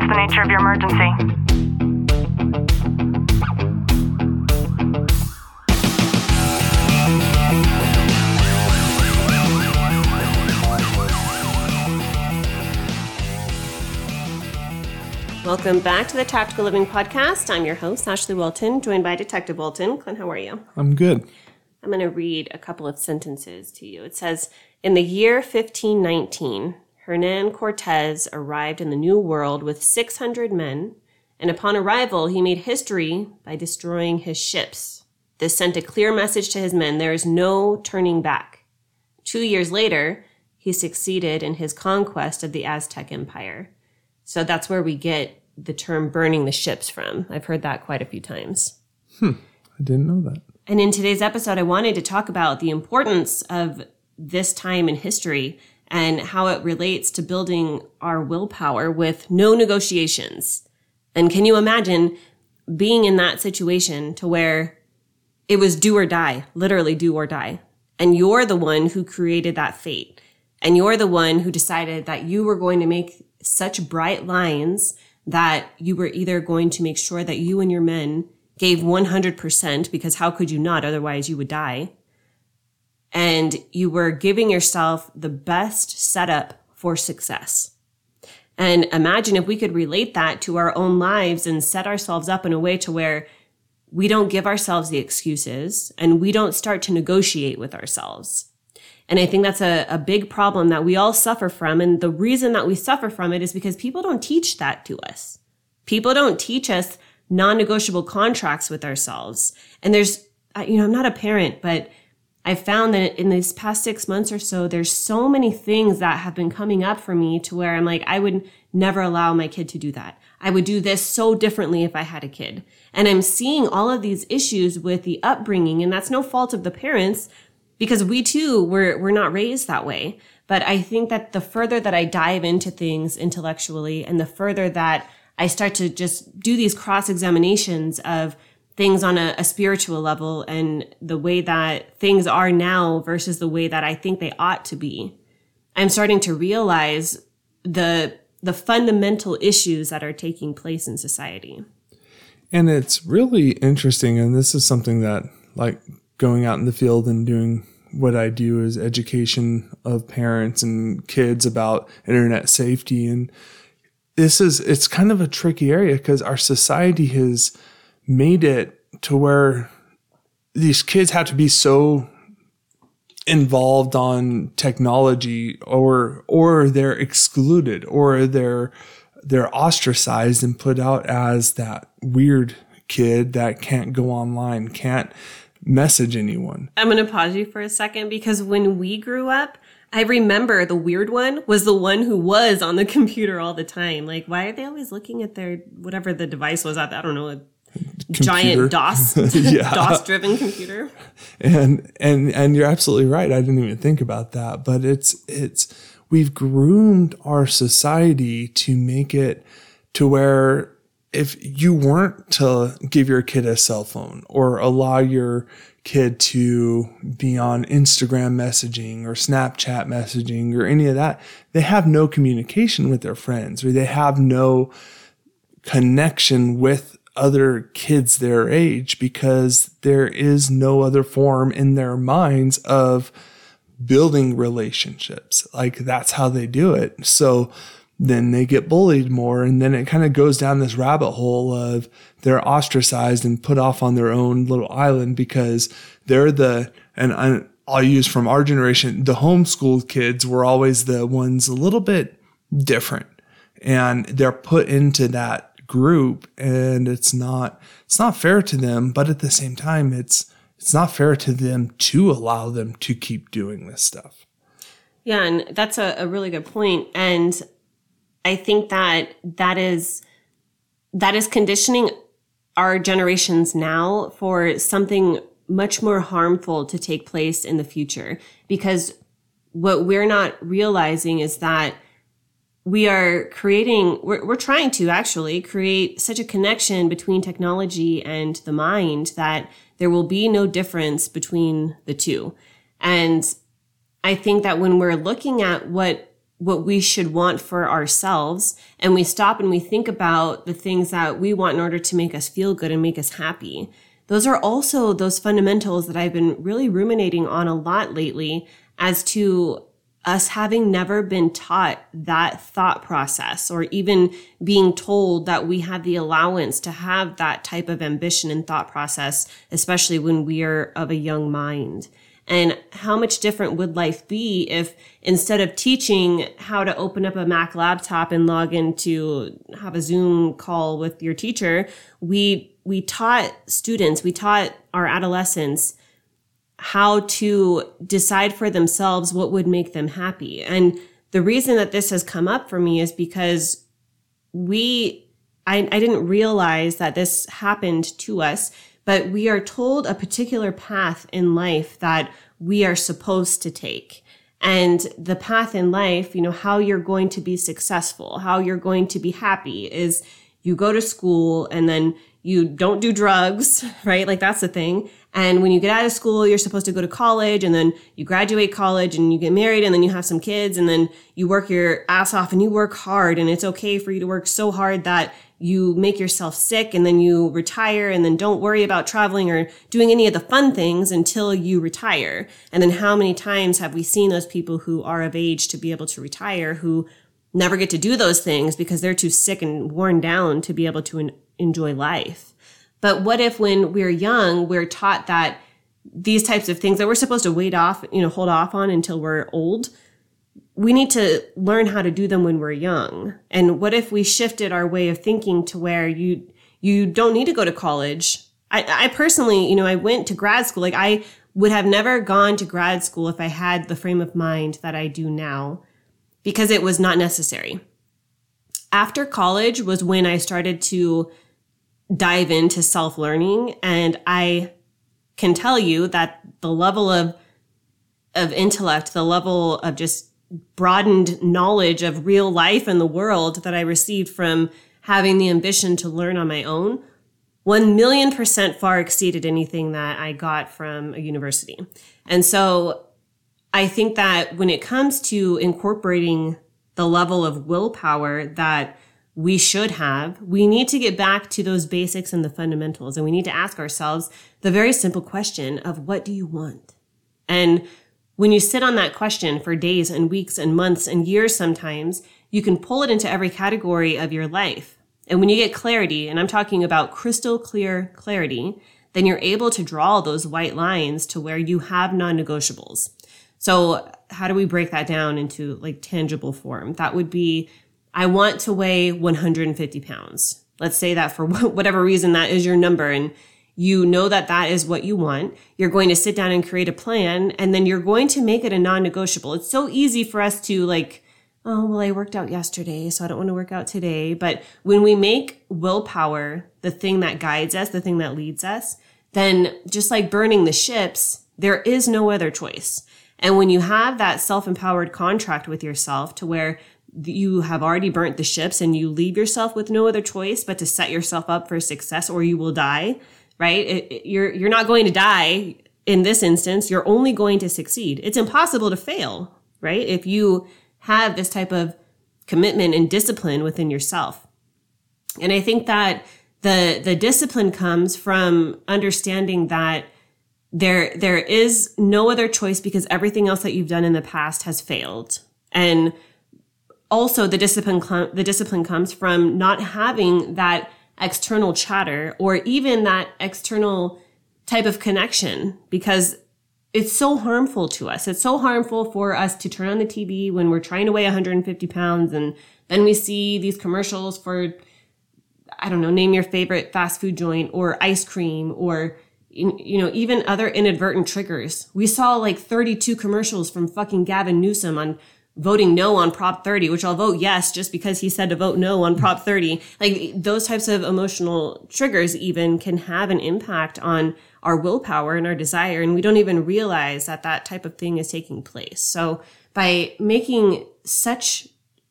What's the nature of your emergency? Welcome back to the Tactical Living Podcast. I'm your host, Ashley Wilton, joined by Detective Wilton. Clint, how are you? I'm good. I'm going to read a couple of sentences to you. It says In the year 1519, Hernan Cortez arrived in the New World with 600 men, and upon arrival, he made history by destroying his ships. This sent a clear message to his men there is no turning back. Two years later, he succeeded in his conquest of the Aztec Empire. So that's where we get the term burning the ships from. I've heard that quite a few times. Hmm, I didn't know that. And in today's episode, I wanted to talk about the importance of this time in history and how it relates to building our willpower with no negotiations. And can you imagine being in that situation to where it was do or die, literally do or die. And you're the one who created that fate. And you're the one who decided that you were going to make such bright lines that you were either going to make sure that you and your men gave 100% because how could you not? Otherwise you would die. And you were giving yourself the best setup for success. And imagine if we could relate that to our own lives and set ourselves up in a way to where we don't give ourselves the excuses and we don't start to negotiate with ourselves. And I think that's a, a big problem that we all suffer from. And the reason that we suffer from it is because people don't teach that to us. People don't teach us non-negotiable contracts with ourselves. And there's, you know, I'm not a parent, but I found that in these past six months or so, there's so many things that have been coming up for me to where I'm like, I would never allow my kid to do that. I would do this so differently if I had a kid. And I'm seeing all of these issues with the upbringing, and that's no fault of the parents because we too were, we're not raised that way. But I think that the further that I dive into things intellectually and the further that I start to just do these cross examinations of things on a, a, spiritual level and the way that things are now versus the way that I think they ought to be. I'm starting to realize the the fundamental issues that are taking place in society. And it's really interesting and this is something that like going out in the field and doing what I do is education of parents and kids about internet safety and this is it's kind of a tricky area because our society has made it to where these kids have to be so involved on technology or or they're excluded or they're they're ostracized and put out as that weird kid that can't go online, can't message anyone. I'm going to pause you for a second because when we grew up, I remember the weird one was the one who was on the computer all the time. Like, why are they always looking at their whatever the device was at? I don't know, computer. giant DOS DOS driven computer. And and and you're absolutely right. I didn't even think about that, but it's it's we've groomed our society to make it to where if you weren't to give your kid a cell phone or allow your kid to be on Instagram messaging or Snapchat messaging or any of that, they have no communication with their friends or they have no connection with other kids their age because there is no other form in their minds of building relationships. Like that's how they do it. So then they get bullied more. And then it kind of goes down this rabbit hole of they're ostracized and put off on their own little island because they're the, and I'll use from our generation, the homeschooled kids were always the ones a little bit different and they're put into that group and it's not, it's not fair to them. But at the same time, it's, it's not fair to them to allow them to keep doing this stuff. Yeah. And that's a, a really good. And I think that that is that is conditioning our generations now for something much more harmful to take place in the future because what we're not realizing is that we are creating we're, we're trying to actually create such a connection between technology and the mind that there will be no difference between the two and i think that when we're looking at what what we should want for ourselves and we stop and we think about the things that we want in order to make us feel good and make us happy. Those are also those fundamentals that I've been really ruminating on a lot lately as to us having never been taught that thought process or even being told that we have the allowance to have that type of ambition and thought process, especially when we are of a young mind. And how much different would life be if instead of teaching how to open up a Mac laptop and log in to have a Zoom call with your teacher, we, we taught students, we taught our adolescents how to decide for themselves what would make them happy. And the reason that this has come up for me is because we, I, I didn't realize that this happened to us, but we are told a particular path in life that we are supposed to take. And the path in life, you know, how you're going to be successful, how you're going to be happy is you go to school and then you don't do drugs, right? Like that's the thing. And when you get out of school, you're supposed to go to college and then you graduate college and you get married and then you have some kids and then you work your ass off and you work hard and it's okay for you to work so hard that you make yourself sick and then you retire and then don't worry about traveling or doing any of the fun things until you retire. And then how many times have we seen those people who are of age to be able to retire who never get to do those things because they're too sick and worn down to be able to enjoy life? But what if when we're young, we're taught that these types of things that we're supposed to wait off, you know, hold off on until we're old, we need to learn how to do them when we're young. And what if we shifted our way of thinking to where you, you don't need to go to college? I, I personally, you know, I went to grad school. Like I would have never gone to grad school if I had the frame of mind that I do now because it was not necessary. After college was when I started to dive into self learning. And I can tell you that the level of, of intellect, the level of just broadened knowledge of real life and the world that I received from having the ambition to learn on my own, one million percent far exceeded anything that I got from a university. And so I think that when it comes to incorporating the level of willpower that we should have, we need to get back to those basics and the fundamentals. And we need to ask ourselves the very simple question of what do you want? And when you sit on that question for days and weeks and months and years sometimes, you can pull it into every category of your life. And when you get clarity, and I'm talking about crystal clear clarity, then you're able to draw those white lines to where you have non-negotiables. So how do we break that down into like tangible form? That would be I want to weigh 150 pounds. Let's say that for whatever reason that is your number and you know that that is what you want. You're going to sit down and create a plan and then you're going to make it a non-negotiable. It's so easy for us to like, oh, well, I worked out yesterday, so I don't want to work out today. But when we make willpower the thing that guides us, the thing that leads us, then just like burning the ships, there is no other choice. And when you have that self-empowered contract with yourself to where you have already burnt the ships and you leave yourself with no other choice but to set yourself up for success or you will die, right? It, it, you're, you're not going to die in this instance. You're only going to succeed. It's impossible to fail, right? If you have this type of commitment and discipline within yourself. And I think that the, the discipline comes from understanding that there, there is no other choice because everything else that you've done in the past has failed. And also the discipline cl- the discipline comes from not having that external chatter or even that external type of connection because it's so harmful to us. It's so harmful for us to turn on the TV when we're trying to weigh 150 pounds and then we see these commercials for, I don't know, name your favorite fast food joint or ice cream or, you know, even other inadvertent triggers. We saw like 32 commercials from fucking Gavin Newsom on voting no on Prop 30, which I'll vote yes just because he said to vote no on Prop 30. Like those types of emotional triggers even can have an impact on our willpower and our desire. And we don't even realize that that type of thing is taking place. So by making such,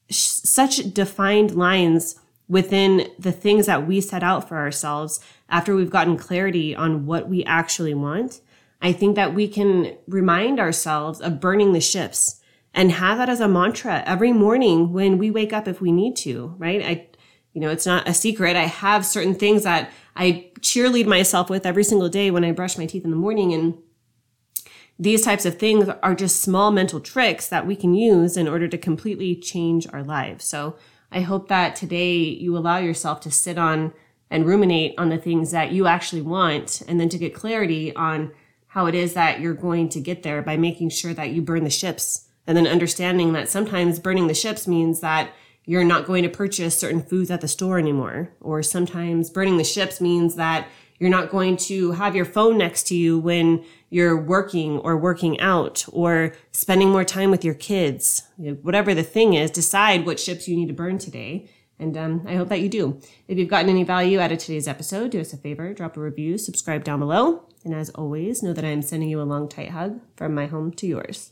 such defined lines within the things that we set out for ourselves after we've gotten clarity on what we actually want, I think that we can remind ourselves of burning the ships and have that as a mantra every morning when we wake up if we need to, right? I, you know, it's not a secret. I have certain things that I cheerlead myself with every single day when I brush my teeth in the morning. And these types of things are just small mental tricks that we can use in order to completely change our lives. So I hope that today you allow yourself to sit on and ruminate on the things that you actually want and then to get clarity on how it is that you're going to get there by making sure that you burn the ships and then understanding that sometimes burning the ships means that you're not going to purchase certain foods at the store anymore. Or sometimes burning the ships means that you're not going to have your phone next to you when you're working or working out or spending more time with your kids. You know, whatever the thing is, decide what ships you need to burn today. And um, I hope that you do. If you've gotten any value out of today's episode, do us a favor, drop a review, subscribe down below. And as always, know that I am sending you a long, tight hug from my home to yours.